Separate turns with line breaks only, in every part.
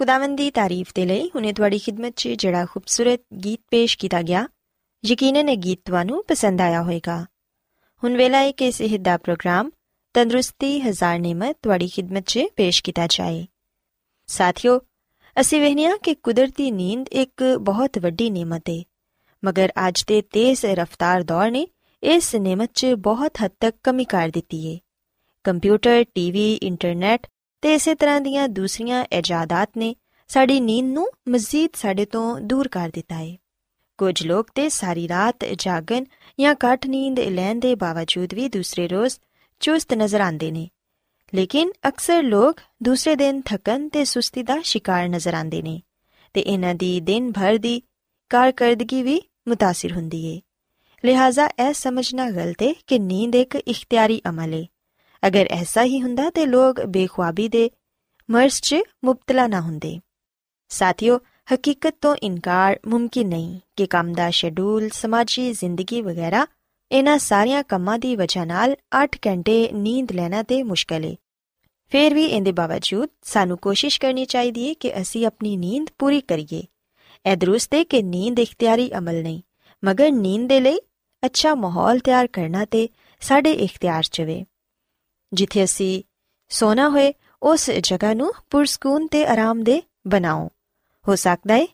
ਖੁਦਾਵੰਦ ਦੀ ਤਾਰੀਫ ਦੇ ਲਈ ਹੁਣੇ ਤੁਹਾਡੀ ਖidmat 'ਚ ਜਿਹੜਾ ਖੂਬਸੂਰਤ ਗੀਤ ਪੇਸ਼ ਕੀਤਾ ਗਿਆ ਯਕੀਨਨ ਇਹ ਗੀਤ ਤੁਹਾਨੂੰ ਪਸੰਦ ਆਇਆ ਹੋਵੇਗਾ ਹੁਣ ਵੇਲਾ ਹੈ ਕਿ ਸਿਹਤ ਦਾ ਪ੍ਰੋਗਰਾਮ ਤੰਦਰੁਸਤੀ ਹਜ਼ਾਰ ਨਿਮਤ ਤੁਹਾਡੀ ਖidmat 'ਚ ਪੇਸ਼ ਕੀਤਾ ਜਾਏ ਸਾਥਿਓ ਅਸੀਂ ਵੇਖਿਆ ਕਿ ਕੁਦਰਤੀ ਨੀਂਦ ਇੱਕ ਬਹੁਤ ਵੱਡੀ ਨਿਮਤ ਹੈ ਮਗਰ ਅੱਜ ਦੇ ਤੇਜ਼ ਰਫ਼ਤਾਰ ਦੌਰ ਨੇ ਇਸ ਨਿਮਤ 'ਚ ਬਹੁਤ ਹੱਦ ਤੱਕ ਕਮੀ ਕਰ ਦਿੱਤੀ ਹੈ ਕੰਪਿਊਟਰ ਟੀਵੀ ਇੰਟਰਨੈਟ ਤੇ ਇਸੇ ਤਰ੍ਹਾਂ ਦੀਆਂ ਦੂਸਰੀਆਂ ਇਜਾਦਾਤ ਨੇ ਸਾਡੀ ਨੀਂਦ ਨੂੰ ਮਜ਼ੀਦ ਸਾਡੇ ਤੋਂ ਦੂਰ ਕਰ ਦਿੱਤਾ ਹੈ ਕੁਝ ਲੋਕ ਤੇ ਸਾਰੀ ਰਾਤ ਜਾਗਣ ਜਾਂ ਘੱਟ ਨੀਂਦ ਲੈਣ ਦੇ ਬਾਵਜੂਦ ਵੀ ਦੂਸਰੇ ਰੋਜ਼ ਚੁਸਤ ਨਜ਼ਰ ਆਉਂਦੇ ਨੇ। ਲੇਕਿਨ ਅਕਸਰ ਲੋਕ ਦੂਸਰੇ ਦਿਨ ਥਕਨ ਤੇ ਸੁਸਤੀ ਦਾ ਸ਼ਿਕਾਰ ਨਜ਼ਰ ਆਉਂਦੇ ਨੇ ਤੇ ਇਹਨਾਂ ਦੀ ਦਿਨ ਭਰ ਦੀ ਕਾਰਕਰਦਗੀ ਵੀ ਮੁਤਾਸਿਰ ਹੁੰਦੀ ਹੈ ਲਿਹਾਜ਼ਾ ਇਹ ਸਮਝਣਾ ਗਲਤ ਹੈ ਕਿ ਨੀਂਦ ਇੱਕ ਇਖਤਿਆਰੀ ਅਮਲ ਹੈ ਅਗਰ ਐਸਾ ਹੀ ਹੁੰਦਾ ਤੇ ਲੋਕ ਬੇਖੁਆਬੀ ਦੇ ਮਰਜ਼ 'ਚ ਮੁਬਤਲਾ ਨਾ ਹੁੰਦੇ। ਸਾਥੀਓ, ਹਕੀਕਤ ਤੋਂ ਇਨਕਾਰ ਮੁਮਕਿਨ ਨਹੀਂ ਕਿ ਕੰਮ ਦਾ ਸ਼ੈਡਿਊਲ ਸਮਾਜੀ ਜ਼ਿੰਦਗੀ ਵਗੈਰਾ ਇਹਨਾਂ ਸਾਰੀਆਂ ਕੰਮਾਂ ਦੀ ਵਜ੍ਹਾ ਨਾਲ 8 ਘੰਟੇ ਨੀਂਦ ਲੈਣਾ ਤੇ ਮੁਸ਼ਕਲ ਹੈ ਫਿਰ ਵੀ ਇਹਦੇ ਬਾਵਜੂਦ ਸਾਨੂੰ ਕੋਸ਼ਿਸ਼ ਕਰਨੀ ਚਾਹੀਦੀ ਹੈ ਕਿ ਅਸੀਂ ਆਪਣੀ ਨੀਂਦ ਪੂਰੀ ਕਰੀਏ। ਇਹ ਦਰੁਸਤ ਹੈ ਕਿ ਨੀਂਦ ਇਖਤਿਆਰੀ ਅਮਲ ਨਹੀਂ, ਮਗਰ ਨੀਂਦ ਦੇ ਲਈ ਅੱਛਾ ਮਾਹੌਲ ਤਿਆਰ ਕਰਨਾ ਤੇ ਸਾਡੇ ਇਖਤਿਆਰ 'ਚ ਵੇ। ਜਿੱਥੇ ਅਸੀਂ ਸੋਣਾ ਹੋਏ, ਉਸ ਜਗ੍ਹਾ ਨੂੰ ਪੁਰਸਕੂਨ ਤੇ ਆਰਾਮਦੇ ਬਣਾਓ। ਹੋ ਸਕਦਾ ਹੈ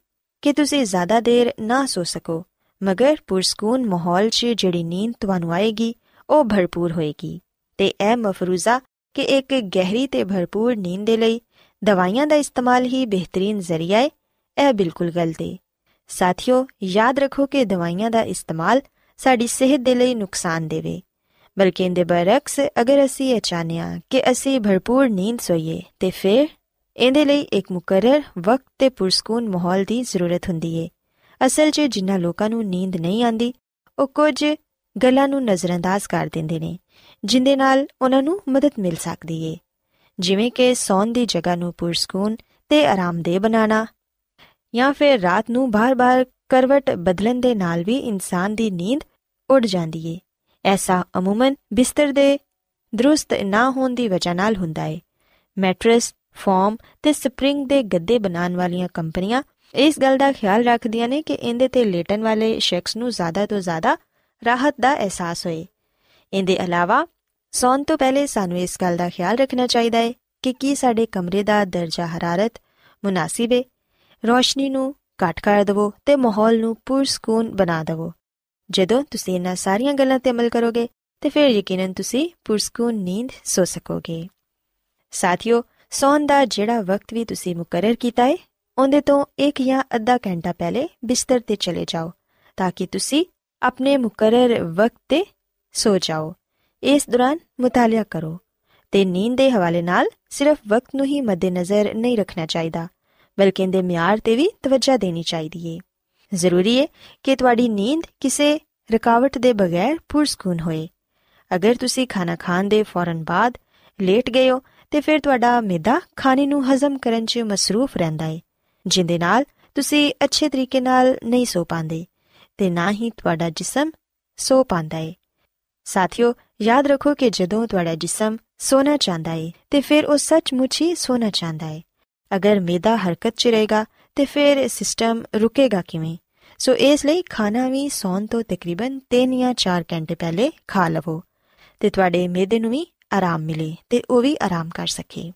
ਕਿ ਤੁਸੀਂ ਜ਼ਿਆਦਾ ਦੇਰ ਨਾ ਸੋ ਸਕੋ, ਮਗਰ ਪੁਰਸਕੂਨ ਮਾਹੌਲ 'ਚ ਜਿਹੜੀ ਨੀਂਦ ਤੁਹਾਨੂੰ ਆਏਗੀ, ਉਹ ਭਰਪੂਰ ਹੋਏਗੀ। ਤੇ ਇਹ ਮਫਰੂਜ਼ਾ ਕਿ ਇੱਕ ਗਹਿਰੀ ਤੇ ਭਰਪੂਰ ਨੀਂਦ ਦੇ ਲਈ ਦਵਾਈਆਂ ਦਾ ਇਸਤੇਮਾਲ ਹੀ ਬਿਹਤਰੀਨ ਜ਼ਰੀਆ ਹੈ ਇਹ ਬਿਲਕੁਲ ਗਲਤ ਹੈ ਸਾਥੀਓ, ਯਾਦ ਰੱਖੋ ਕਿ ਦਵਾਈਆਂ ਦਾ ਇਸਤੇਮਾਲ ਸਾਡੀ ਸਿਹਤ ਦੇ ਲਈ ਨੁਕਸਾਨ ਦੇਵੇ। ਬਲਕਿ ਇਹਦੇ ਬਰਕਸ ਅਗਰ ਅਸੀਂ ਇਹ ਚਾਹਨੇ ਆ ਕਿ ਅਸੀਂ ਭਰਪੂਰ ਨੀਂਦ ਸੋਈਏ, ਤੇ ਫਿਰ ਇਹਦੇ ਲਈ ਇੱਕ ਮੁਕਰਰ ਵਕਤ ਤੇ ਪੁਰਸਕੂਨ ਮਾਹੌਲ ਦੀ ਜ਼ਰੂਰਤ ਹੁੰਦੀ ਏ। ਅਸਲ 'ਚ ਜਿਨ੍ਹਾਂ ਲੋਕਾਂ ਨੂੰ ਨੀਂਦ ਨਹੀਂ ਆਂਦੀ ਉਹ ਕੁਝ ਗੱਲਾਂ ਨੂੰ ਨਜ਼ਰਅੰਦਾਜ਼ ਕਰ ਦਿੰਦੇ ਨੇ, ਜਿੰਦੇ ਨਾਲ ਉਹਨਾਂ ਨੂੰ ਮਦਦ ਮਿਲ ਸਕਦੀ ਏ। ਜਿਵੇਂ ਕਿ ਸੌਣ ਦੀ ਜਗ੍ਹਾ ਨੂੰ ਪੁਰਸਕੂਨ ਤੇ ਆਰਾਮਦੇਹ ਬਣਾਉਣਾ, ਜਾਂ ਫਿਰ ਰਾਤ ਨੂੰ ਬਾਰ-ਬਾਰ ਕਰਵਟ ਬਦਲਣ ਦੇ ਨਾਲ ਵੀ ਇਨਸਾਨ ਦੀ ਨੀਂਦ ਉੱਡ ਜਾਂਦੀ ਏ। ਐਸਾ ਅਮੂਮਨ ਬਿਸਤਰ ਦੇ ਦਰੁਸਤ ਨਾ ਹੋਣ ਦੀ ਵਜ੍ਹਾ ਨਾਲ ਹੁੰਦਾ ਏ। ਮੈਟਰਸ, ਫੋਮ ਤੇ ਸਪਰਿੰਗ ਦੇ ਗੱਦੇ ਬਣਾਉਣ ਵਾਲੀਆਂ ਕੰਪਨੀਆਂ ਇਸ ਗੱਲ ਦਾ ਖਿਆਲ ਰੱਖਦੀਆਂ ਨੇ ਕਿ ਇਹਦੇ ਤੇ ਲੇਟਣ ਵਾਲੇ ਸ਼ਖਸ ਨੂੰ ਜ਼ਿਆਦਾ ਤੋਂ ਜ਼ਿਆਦਾ ਰਾਹਤ ਦਾ ਅਹਿਸਾਸ ਹੋਏ। ਇਹਦੇ ਇਲਾਵਾ ਸੌਣ ਤੋਂ ਪਹਿਲੇ ਸਾਨੂੰ ਇਸ ਗੱਲ ਦਾ ਖਿਆਲ ਰੱਖਣਾ ਚਾਹੀਦਾ ਹੈ ਕਿ ਕੀ ਸਾਡੇ ਕਮਰੇ ਦਾ ਦਰਜਾ ਹਰਾਰਤ ਮੁਨਾਸਿਬ ਹੈ ਰੋਸ਼ਨੀ ਨੂੰ ਘੱਟ ਕਰ ਦਿਵੋ ਤੇ ਮਾਹੌਲ ਨੂੰ ਪੁਰਸਕੂਨ ਬਣਾ ਦਿਵੋ। ਜਦੋਂ ਤੁਸੀਂ ਇਹਨਾਂ ਸਾਰੀਆਂ ਗੱਲਾਂ ਤੇ ਅਮਲ ਕਰੋਗੇ, ਤੇ ਫਿਰ ਯਕੀਨਨ ਤੁਸੀਂ ਪੁਰਸਕੂਨ ਨੀਂਦ ਸੋ ਸਕੋਗੇ। ਸਾਥੀਓ, ਸੌਣ ਦਾ ਜਿਹੜਾ ਵਕਤ ਵੀ ਤੁਸੀਂ ਮੁਕਰਰ ਕੀਤਾ ਹੈ ਉਹਦੇ ਤੋਂ ਇੱਕ ਜਾਂ ਅੱਧਾ ਘੰਟਾ ਪਹਿਲੇ ਬਿਸਤਰ ਤੇ ਚਲੇ ਜਾਓ, ਤਾਂ ਕਿ ਤੁਸੀਂ ਆਪਣੇ ਮੁਕਰਰ ਵਕਤ ਤੇ ਸੋ ਜਾਓ। ਇਸ ਦੌਰਾਨ ਮੁਤਾਲਿਆ ਕਰੋ, ਤੇ ਨੀਂਦ ਦੇ ਹਵਾਲੇ ਨਾਲ ਸਿਰਫ ਵਕਤ ਨੂੰ ਹੀ ਮੱਦੇਨਜ਼ਰ ਨਹੀਂ ਰੱਖਣਾ ਚਾਹੀਦਾ, ਬਲਕਿ ਇਹਦੇ ਮਿਆਰ ਤੇ ਵੀ ਤਵੱਜਾ ਦੇਣੀ ਚਾਹੀਦੀ ਏ। ਜ਼ਰੂਰੀ ਏ ਕਿ ਤੁਹਾਡੀ ਨੀਂਦ ਕਿਸੇ ਰੁਕਾਵਟ ਦੇ ਬਗੈਰ ਪੁਰਸਕੂਨ ਹੋਏ। ਅਗਰ ਤੁਸੀਂ ਖਾਣਾ ਖਾਣ ਦੇ ਫੌਰਨ ਬਾਅਦ ਲੇਟ ਗਏ ਹੋ, ਤੇ ਫਿਰ ਤੁਹਾਡਾ ਮਿਹਦਾ ਖਾਣੇ ਨੂੰ ਹਜ਼ਮ ਕਰਨ 'ਚ ਮਸਰੂਫ ਰਹਿੰਦਾ ਏ, ਜਿੰਦੇ ਨਾਲ ਤੁਸੀਂ ਅੱਛੇ ਤਰੀਕੇ ਨਾਲ ਨਹੀਂ ਸੋ ਪਾਉਂਦੇ ਤੇ ਨਾ ਹੀ ਤੁਹਾਡਾ ਜਿਸਮ ਸੋ ਪਾਉਂਦਾ ਏ। ਸਾਥੀਓ, ਯਾਦ ਰੱਖੋ ਕਿ ਜਦੋਂ ਤੁਹਾਡਾ ਜਿਸਮ ਸੋਣਾ ਚਾਹੁੰਦਾ ਏ, ਤੇ ਫਿਰ ਉਹ ਸੱਚਮੁੱਚ ਹੀ ਸੋਣਾ ਚਾਹੁੰਦਾ ਏ। ਅਗਰ ਮਿਹਦਾ ਹਰਕਤ 'ਚ ਰਹੇਗਾ ਤੇ ਫਿਰ ਸਿਸਟਮ ਰੁਕੇਗਾ ਕਿਵੇਂ? ਸੋ ਇਸ ਲਈ ਖਾਣਾ ਵੀ ਸੌਣ ਤੋਂ ਤਕਰੀਬਨ 3 ਜਾਂ 4 ਘੰਟੇ ਪਹਿਲੇ ਖਾ ਲਵੋ ਤੇ ਤੁਹਾਡੇ ਮਿਹਦੇ ਨੂੰ ਵੀ ਆਰਾਮ ਮਿਲੇ ਤੇ ਉਹ ਵੀ ਆਰਾਮ ਕਰ ਸਕੇ।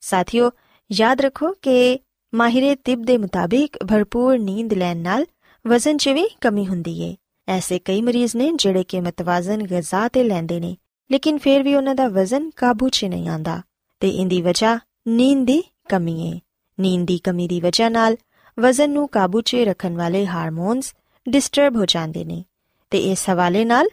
ਸਾਥੀਓ, ਯਾਦ ਰੱਖੋ ਕਿ ਮਾਹਿਰੇ ਤਿਬ ਦੇ ਮੁਤਾਬਿਕ ਭਰਪੂਰ ਨੀਂਦ ਲੈਣ ਨਾਲ ਵਜ਼ਨ 'ਚ ਵੀ ਕਮੀ ਹੁੰਦੀ ਏ। ਐਸੇ ਕਈ ਮਰੀਜ਼ ਨੇ ਜਿਹੜੇ ਕਿ ਮਤਵਾਜ਼ਨ ਗਿਜ਼ਾ ਤੇ ਲੈਂਦੇ ਨੇ, ਲੇਕਿਨ ਫਿਰ ਵੀ ਉਹਨਾਂ ਦਾ ਵਜ਼ਨ ਕਾਬੂ 'ਚ ਨਹੀਂ ਆਂਦਾ ਤੇ ਇੰਦੀ ਵਜ੍ਹਾ ਨੀਂਦ ਦੀ ਕਮੀ ਏ। ਨੀਂਦ ਦੀ ਕਮੀ ਦੀ ਵਜ੍ਹਾ ਨਾਲ ਵਜ਼ਨ ਨੂੰ ਕਾਬੂ 'ਚ ਰੱਖਣ ਵਾਲੇ ਹਾਰਮੋਨਸ ਡਿਸਟਰਬ ਹੋ ਜਾਂਦੇ ਨੇ ਤੇ ਇਸ ਹਵਾਲੇ ਨਾਲ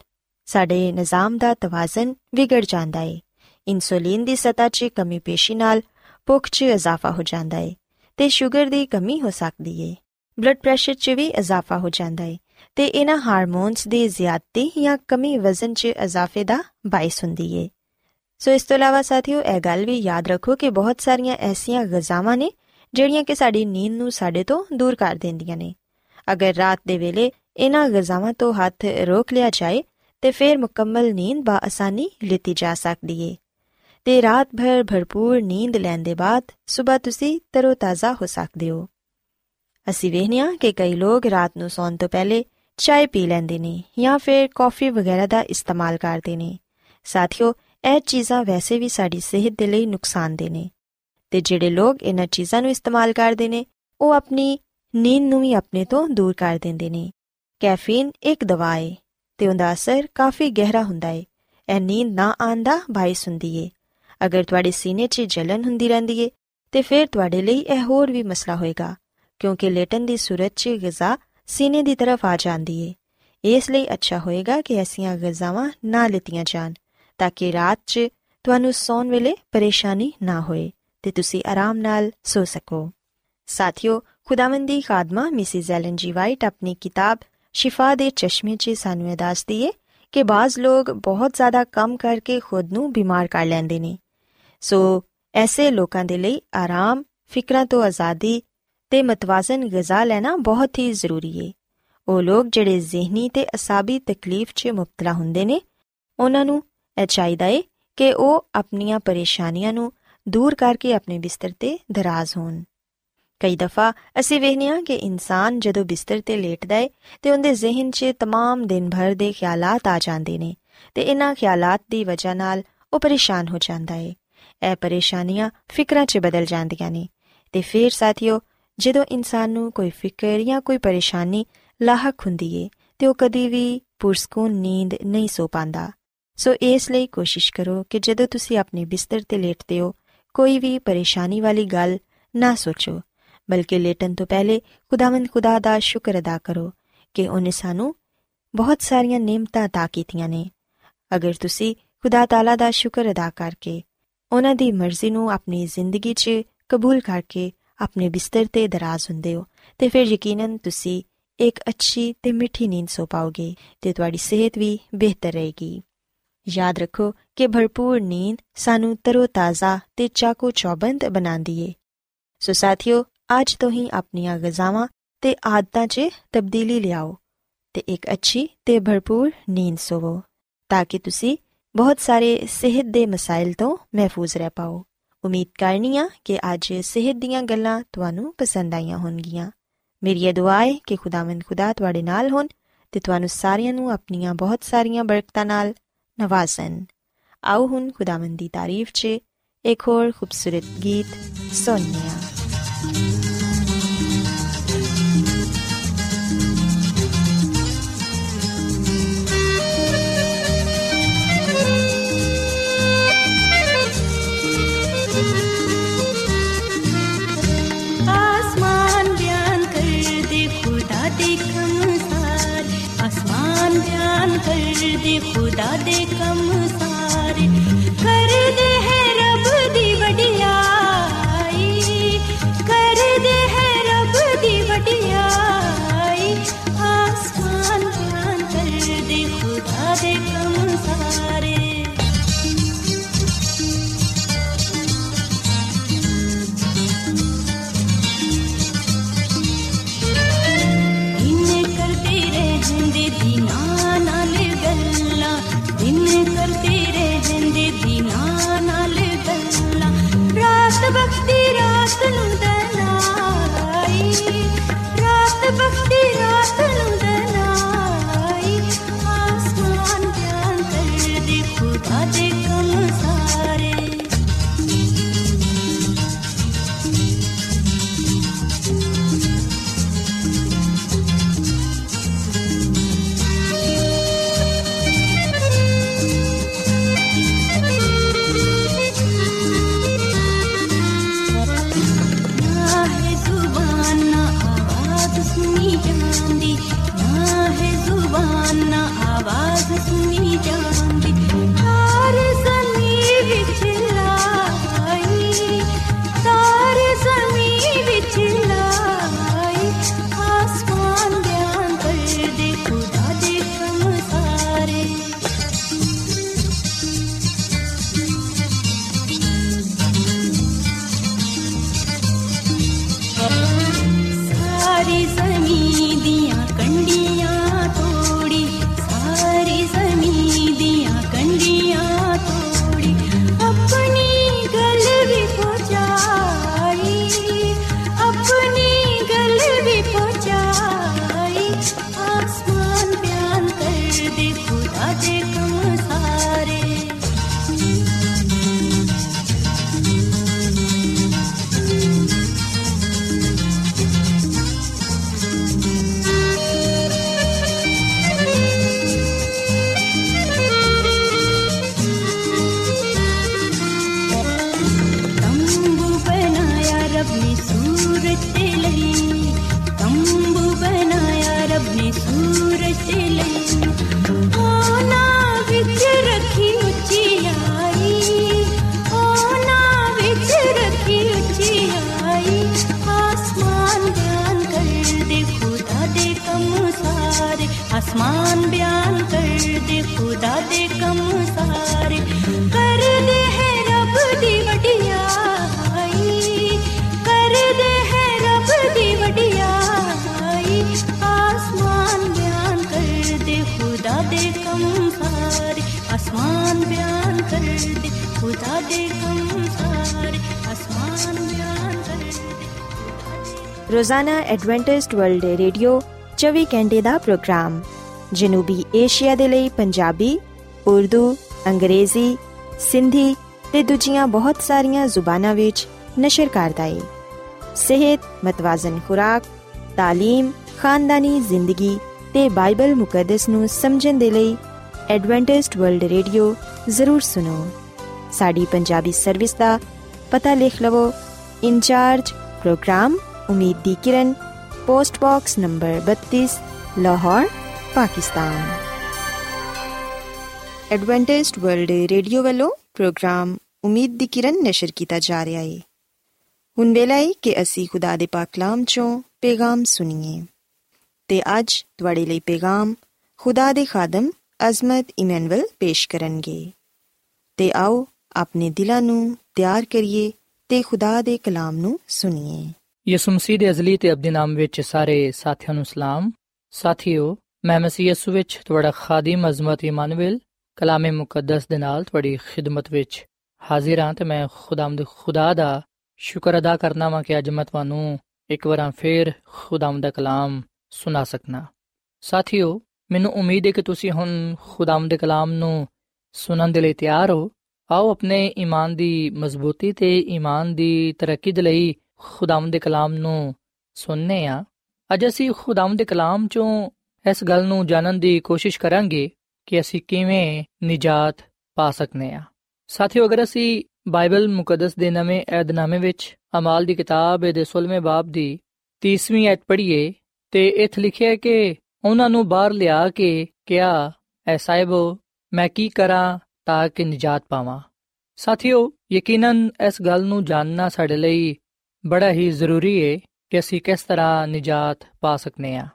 ਸਾਡੇ ਨਿਜ਼ਾਮ ਦਾ ਤਵਾਜ਼ਨ ਵਿਗੜ ਜਾਂਦਾ ਏ। ਇਨਸੂਲਿਨ ਦੀ ਸਤ੍ਹਾ 'ਚ ਕਮੀ ਪੇਸ਼ੀ ਨਾਲ ਭੁੱਖ 'ਚ ਇਜ਼ਾਫਾ ਹੋ ਜਾਂਦਾ ਏ ਤੇ ਸ਼ੂਗਰ ਦੀ ਕਮੀ ਹੋ ਸਕਦੀ ਏ। ਬਲੱਡ ਪ੍ਰੈਸ਼ਰ 'ਚ ਵੀ ਇਜ਼ਾਫਾ ਹੋ ਜਾਂਦਾ ਏ ਤੇ ਇਹਨਾਂ ਹਾਰਮੋਨਸ ਦੀ ਜ਼ਿਆਦਤੀ ਜਾਂ ਕਮੀ ਵਜ਼ਨ 'ਚ ਇਜ਼ਾਫੇ ਦਾ ਬਾਇਸ ਹੁੰਦੀ ਏ। ਸੋ ਇਸ ਤੋਂ ਇਲਾਵਾ ਸਾਥੀਓ, ਇਹ ਗੱਲ ਵੀ ਯਾਦ ਰੱਖੋ ਕਿ ਬਹੁਤ ਸਾਰੀਆਂ ਐਸੀਆਂ ਗਜ਼ਾਵਾਂ ਨੇ ਜਿਹੜੀਆਂ ਕਿ ਸਾਡੀ ਨੀਂਦ ਨੂੰ ਸਾਡੇ ਤੋਂ ਦੂਰ ਕਰ ਦਿੰਦੀਆਂ ਨੇ। ਅਗਰ ਰਾਤ ਦੇ ਵੇਲੇ ਇਹਨਾਂ ਗਜ਼ਾਵਾਂ ਤੋਂ ਹੱਥ ਰੋਕ ਲਿਆ ਜਾਏ, ਤੇ ਫਿਰ ਮੁਕੰਮਲ ਨੀਂਦ ਬਾ ਆਸਾਨੀ ਲਿੱਤੀ ਜਾ ਸਕਦੀ ਏ। ਤੇ ਰਾਤ ਭਰ ਭਰਪੂਰ ਨੀਂਦ ਲੈਣ ਦੇ ਬਾਅਦ ਸਵੇਰ ਤੁਸੀਂ ਤਰੋਤਾਜ਼ਾ ਹੋ ਸਕਦੇ ਹੋ। ਅਸੀਂ ਵੇਖਿਆ ਕਿ ਕਈ ਲੋਕ ਰਾਤ ਨੂੰ ਸੌਣ ਤੋਂ ਪਹਿਲੇ ਚਾਹ ਪੀ ਲੈਂਦੇ ਨੇ ਜਾਂ ਫਿਰ ਕੌਫੀ ਵਗੈਰਾ ਦਾ ਇਸਤੇਮਾਲ ਕਰਦੇ ਨੇ। ਸਾਥੀਓ, ਇਹ ਚੀਜ਼ਾਂ ਵੈਸੇ ਵੀ ਸਾਡੀ ਸਿਹਤ ਦੇ ਲਈ ਨੁਕਸਾਨਦੇ ਨੇ। ਤੇ ਜਿਹੜੇ ਲੋਕ ਇਹਨਾਂ ਚੀਜ਼ਾਂ ਨੂੰ ਇਸਤੇਮਾਲ ਕਰਦੇ ਨੇ, ਉਹ ਆਪਣੀ ਨੀਂਦ ਨੂੰ ਵੀ ਆਪਣੇ ਤੋਂ ਦੂਰ ਕਰ ਦਿੰਦੇ ਨੇ। ਕੈਫੀਨ ਇੱਕ ਦਵਾ ਹੈ ਤੇ ਉਹਦਾ ਅਸਰ ਕਾਫੀ ਗਹਿਰਾ ਹੁੰਦਾ ਹੈ ਇਹ ਨੀਂਦ ਨਾ ਆਂਦਾ ਬਾਇਸ ਹੁੰਦੀ ਏ। ਅਗਰ ਤੁਹਾਡੇ ਸੀਨੇ 'ਚ ਜਲਨ ਹੁੰਦੀ ਰਹਿੰਦੀ ਏ, ਤੇ ਫਿਰ ਤੁਹਾਡੇ ਲਈ ਇਹ ਹੋਰ ਵੀ ਮਸਲਾ ਹੋਏਗਾ, ਕਿਉਂਕਿ ਲੇਟਨ ਦੀ ਸੂਰਤ 'ਚ ਗਿਜ਼ਾ ਸੀਨੇ ਦੀ ਤਰਫ ਆ ਜਾਂਦੀ ਏ। ਇਸ ਲਈ ਅੱਛਾ ਹੋਏਗਾ ਕਿ ਐਸੀਆਂ ਗਿਜ਼ਾਵਾਂ ਨਾ ਲਿੱਤੀਆਂ ਜਾਣ, ਤਾਂ ਕਿ ਰਾਤ 'ਚ ਤੁਹਾਨੂੰ ਸੌਣ ਵੇਲੇ ਪਰੇਸ਼ਾਨੀ ਨਾ ਹੋਏ। ਤੇ ਤੁਸੀਂ ਆਰਾਮ ਨਾਲ ਸੋ ਸਕੋ। ਸਾਥੀਓ, ਖੁਦਾਵੰਦੀ ਖਾਦਮਾ ਮਿਸਿਸ ਐਲਨ ਜੀ ਵਾਈਟ ਆਪਣੀ ਕਿਤਾਬ ਸ਼ਿਫਾ ਦੇ ਚਸ਼ਮੇ 'ਚ ਸਾਨੂੰ ਇਹ ਦੱਸਦੀ ਏ ਕਿ ਬਾਜ਼ ਲੋਕ ਬਹੁਤ ਜ਼ਿਆਦਾ ਕੰਮ ਕਰਕੇ ਖੁਦ ਨੂੰ ਬਿਮਾਰ ਕਰ ਲੈਂਦੇ ਨੇ। ਸੋ ਐਸੇ ਲੋਕਾਂ ਦੇ ਲਈ ਆਰਾਮ, ਫਿਕਰਾਂ ਤੋਂ ਆਜ਼ਾਦੀ ਤੇ ਮਤਵਾਜ਼ਨ ਗਿਜ਼ਾ ਲੈਣਾ ਬਹੁਤ ਹੀ ਜ਼ਰੂਰੀ ਏ। ਉਹ ਲੋਕ ਜਿਹੜੇ ਜ਼ਿਹਨੀ ਤੇ ਅਸਾਬੀ ਤਕਲੀਫ 'ਚ ਮੁਬਤਲਾ ਹੁੰਦੇ ਨੇ, ਉਹਨਾਂ ਨੂੰ ਇਹ ਚਾਹੀਦਾ ਏ ਕਿ ਉਹ ਆਪਣੀਆਂ ਪਰੇਸ਼ਾਨੀਆਂ ਨੂੰ ਦੂਰ ਕਰਕੇ ਆਪਣੇ ਬਿਸਤਰ ਤੇ ਦਰਾਜ਼ ਹੋਣ ਕਈ ਦਫਾ ਅਸੀਂ ਵੇਖਨੇ ਆ ਕਿ ਇਨਸਾਨ ਜਦੋਂ ਬਿਸਤਰ ਤੇ ਲੇਟਦਾ ਏ ਤੇ ਉਹਦੇ ਜ਼ਿਹਨ 'ਚ तमाम ਦਿਨ ਭਰ ਦੇ ਖਿਆਲਾਤ ਆ ਜਾਂਦੇ ਨੇ ਤੇ ਇਹਨਾਂ ਖਿਆਲਾਤ ਦੀ ਵਜ੍ਹਾ ਨਾਲ ਉਹ ਪਰੇਸ਼ਾਨ ਹੋ ਜਾਂਦਾ ਏ ਇਹ ਪਰੇਸ਼ਾਨੀਆਂ ਫਿਕਰਾਂ 'ਚ ਬਦਲ ਜਾਂਦੀਆਂ ਨੇ ਤੇ ਫਿਰ ਸਾਥੀਓ ਜਦੋਂ ਇਨਸਾਨ ਨੂੰ ਕੋਈ ਫਿਕਰ ਜਾਂ ਕੋਈ ਪਰੇਸ਼ਾਨੀ ਲਾਹਕ ਹੁੰਦੀ ਏ ਤੇ ਉਹ ਕਦੀ ਵੀ ਪੁਰਸਕੂਨ ਨੀਂਦ ਨਹੀਂ ਸੋ ਪਾਂਦਾ ਸੋ ਇਸ ਲਈ ਕੋਸ਼ਿਸ਼ ਕਰੋ ਕਿ ਜਦੋਂ ਤੁਸੀਂ ਆਪਣੇ ਬਿਸਤਰ ਤੇ ਲੇਟਦੇ ਹੋ ਕੋਈ ਵੀ ਪਰੇਸ਼ਾਨੀ ਵਾਲੀ ਗੱਲ ਨਾ ਸੋਚੋ, ਬਲਕਿ ਲੇਟਣ ਤੋਂ ਪਹਿਲੇ ਖੁਦਾਵੰਦ ਖੁਦਾ ਦਾ ਸ਼ੁਕਰ ਅਦਾ ਕਰੋ ਕਿ ਉਹਨੇ ਸਾਨੂੰ ਬਹੁਤ ਸਾਰੀਆਂ ਨੇਮਤਾਂ ਤਾ ਕੀਤੀਆਂ ਨੇ। ਅਗਰ ਤੁਸੀਂ ਖੁਦਾ ਤਾਲਾ ਦਾ ਸ਼ੁਕਰ ਅਦਾ ਕਰਕੇ ਉਹਨਾਂ ਦੀ ਮਰਜ਼ੀ ਨੂੰ ਆਪਣੀ ਜ਼ਿੰਦਗੀ 'ਚ ਕਬੂਲ ਕਰਕੇ ਆਪਣੇ ਬਿਸਤਰ ਤੇ ਦਰਾਜ਼ ਹੁੰਦੇ ਹੋ, ਤੇ ਫਿਰ ਯਕੀਨਨ ਤੁਸੀਂ ਇੱਕ ਅੱਛੀ ਤੇ ਮਿੱਠੀ ਨੀਂਦ ਸੋ ਪਾਓਗੇ ਤੇ ਤੁਹਾਡੀ ਸਿਹਤ ਵੀ ਬਿਹਤਰ ਰਹੇਗੀ। ਯਾਦ ਰੱਖੋ ਕਿ ਭਰਪੂਰ ਨੀਂਦ ਸਾਨੂੰ ਤਰੋ-ਤਾਜ਼ਾ ਤੇ ਚਾਕੋ ਚੌਬੰਦ ਬਣਾਉਂਦੀ ਏ ਸੋ ਸਾਥੀਓ, ਅੱਜ ਤੋਂ ਹੀ ਆਪਣੀਆਂ ਗਜ਼ਾਵਾਂ ਤੇ ਆਦਤਾਂ 'ਚ ਤਬਦੀਲੀ ਲਿਆਓ ਤੇ ਇੱਕ ਅੱਛੀ ਤੇ ਭਰਪੂਰ ਨੀਂਦ ਸੋਵੋ ਤਾਂ ਕਿ ਤੁਸੀਂ ਬਹੁਤ ਸਾਰੇ ਸਿਹਤ ਦੇ ਮਸਾਇਲ ਤੋਂ ਮਹਿਫੂਜ਼ ਰਹਿ ਪਾਓ। ਉਮੀਦ ਕਰਨੀ ਆ ਕਿ ਅੱਜ ਸਿਹਤ ਦੀਆਂ ਗੱਲਾਂ ਤੁਹਾਨੂੰ ਪਸੰਦ ਆਈਆਂ ਹੋਣਗੀਆਂ। ਮੇਰੀ ਇਹ ਦੁਆ ਹੈ ਕਿ ਖੁਦਾਵੰਦ ਖੁਦਾ ਤੁਹਾਡੇ ਨਾਲ ਹੋਣ ਤੇ ਤੁਹਾਨੂੰ ਸਾਰਿਆਂ ਨੂੰ ਆਪਣੀਆਂ ਬਹੁਤ ਸਾਰੀਆਂ ਬਰਕਤਾਂ ਨਾਲ ਨਵਾਜ਼ਨ
आउ हूं ख़ुदा तारीफ़ च हिकु और ख़ूबसूरत गीत सोना आसमान ਖੁਦਾ आसमान बयान कर दे खुदा दे कम सारे आसमान बयान कर दे खुदा दे
ਰੋਜ਼ਾਨਾ ਐਡਵੈਂਟਿਸਟ ਵਰਲਡ ਰੇਡੀਓ 24 ਘੰਟੇ ਦਾ ਪ੍ਰੋਗਰਾਮ ਜਨੂਬੀ ਏਸ਼ੀਆ ਦੇ ਲਈ ਪੰਜਾਬੀ ਉਰਦੂ ਅੰਗਰੇਜ਼ੀ ਸਿੰਧੀ ਤੇ ਦੂਜੀਆਂ ਬਹੁਤ ਸਾਰੀਆਂ ਜ਼ੁਬਾਨਾਂ ਵਿੱਚ ਨਸ਼ਰ ਕਰਦਾ ਹੈ ਸਿਹਤ ਮਤਵਾਜ਼ਨ ਖੁਰਾਕ تعلیم ਖਾਨਦਾਨੀ ਜ਼ਿੰਦਗੀ ਤੇ ਬਾਈਬਲ ਮੁਕੱਦਸ ਨੂੰ ਸਮਝਣ ਦੇ ਲਈ ਐਡਵੈਂਟਿਸਟ ਵਰਲਡ ਰੇਡੀਓ ਜ਼ਰੂਰ ਸੁਨੋ ਸਾਡੀ ਪੰਜਾਬੀ ਸਰਵਿਸ ਦਾ ਪਤਾ ਲਿਖ ਲਵੋ incharge program Umeed di Kiran post box number 32 Lahore Pakistan Adventist world radio ਵੱਲੋਂ ਪ੍ਰੋਗਰਾਮ ਉਮੀਦ ਦੀ ਕਿਰਨ ਨਿਸ਼ਰ ਕੀਤਾ ਜਾ ਰਿਹਾ ਹੈ ਹੁਣ ਵੇਲਾ ਹੈ ਕਿ ਅਸੀਂ ਖੁਦਾ ਦੇ ਪਾਕ ਕਲਾਮ ਚੋਂ ਪੈਗਾਮ ਸੁਣੀਏ ਤੇ ਅੱਜ ਤੁਹਾਡੇ ਲਈ ਪੈਗਾਮ ਖੁਦਾ ਦੇ ਖਾਦਮ ਅਜ਼ਮਤ ਇਮਨੁਅਲ ਪੇਸ਼ ਕਰਨਗੇ ਤੇ ਆਓ ਆਪਣੇ ਦਿਲਾਂ ਨੂੰ ਤਿਆਰ ਕਰੀਏ ਤੇ ਖੁਦਾ ਦੇ ਕਲਾਮ ਨੂੰ ਸੁਣੀਏ
ਯਿਸੂ ਮਸੀਹ ਦੇ ਅਜ਼ਲੀ ਤੇ ਅਬਦੀ ਨਾਮ ਵਿੱਚ ਸਾਰੇ ਸਾਥੀਆਂ ਨੂੰ ਸਲਾਮ ਸਾਥੀਓ ਮੈਂ ਮਸੀਹ ਯਿਸੂ ਵਿੱਚ ਤੁਹਾਡਾ ਖਾਦਮ ਅਜ਼ਮਤ ਇਮਾਨੁਅਲ ਕਲਾਮੇ ਮੁਕੱਦਸ ਦੇ ਨਾਲ ਤੁਹਾਡੀ ਖਿਦਮਤ ਵਿੱਚ ਹਾਜ਼ਰ ਹਾਂ ਤੇ ਮੈਂ ਖੁਦਾਮਦ ਖੁਦਾ ਦਾ ਸ਼ੁਕਰ ਅਦਾ ਕਰਨਾ ਵਾਂ ਕਿ ਅੱਜ ਮੈਂ ਤੁਹਾਨੂੰ ਇੱਕ ਵਾਰ ਫੇਰ ਖੁਦਾਮ ਦਾ ਕਲਾਮ ਸੁਣਾ ਸਕਣਾ ਸਾਥੀਓ ਮੈਨੂੰ ਉਮੀਦ ਹੈ ਕਿ ਤੁਸੀਂ ਹੁਣ ਖੁਦਾਮ ਦੇ ਕਲਾਮ ਨੂੰ ਸੁਣਨ ਦੇ ਲਈ ਤਿਆਰ ਹੋ। ਆਓ ਆਪਣੇ ਈਮਾਨ ਦੀ ਮਜ਼ਬੂਤੀ ਤੇ ਈਮਾਨ ਦੀ ਤਰੱਕੀ ਦੇ ਲਈ ਖੁਦਾਮ ਦੇ ਕਲਾਮ ਨੂੰ ਸੁਣਨੇ ਆ। ਅੱਜ ਅਸੀਂ ਖੁਦਾਮ ਦੇ ਕਲਾਮ ਚੋਂ ਇਸ ਗੱਲ ਨੂੰ ਜਾਣਨ ਦੀ ਕੋਸ਼ਿਸ਼ ਕਰਾਂਗੇ ਕਿ ਅਸੀਂ ਕਿਵੇਂ ਨਿਜਾਤ ਪਾ ਸਕਨੇ ਆ। ਸਾਥੀਓ, ਅਗਰ ਅਸੀਂ ਬਾਈਬਲ ਮੁਕੱਦਸ ਦੇ ਨਵੇਂ ਏਧਨਾਮੇ ਵਿੱਚ ਅਮਾਲ ਦੀ ਕਿਤਾਬ ਦੇ 16ਵੇਂ ਬਾਬ ਦੀ 30ਵੀਂ ਐਤ ਪੜ੍ਹੀਏ ਤੇ ਇੱਥੇ ਲਿਖਿਆ ਹੈ ਕਿ ਉਹਨਾਂ ਨੂੰ ਬਾਹਰ ਲਿਆ ਕੇ ਕਿਹਾ, ਐ ਸਾਹਿਬੋ, ਮੈਂ ਕੀ ਕਰਾਂ ਤਾਂ ਕਿ ਨਿਜਾਤ ਪਾਵਾਂ? ਸਾਥੀਓ, ਯਕੀਨਨ ਇਸ ਗੱਲ ਨੂੰ ਜਾਣਨਾ ਸਾਡੇ ਲਈ ਬੜਾ ਹੀ ਜ਼ਰੂਰੀ ਹੈ ਕਿ ਅਸੀਂ ਕਿਸ ਤਰ੍ਹਾਂ ਨਿਜਾਤ ਪਾ ਸਕਨੇ ਆ,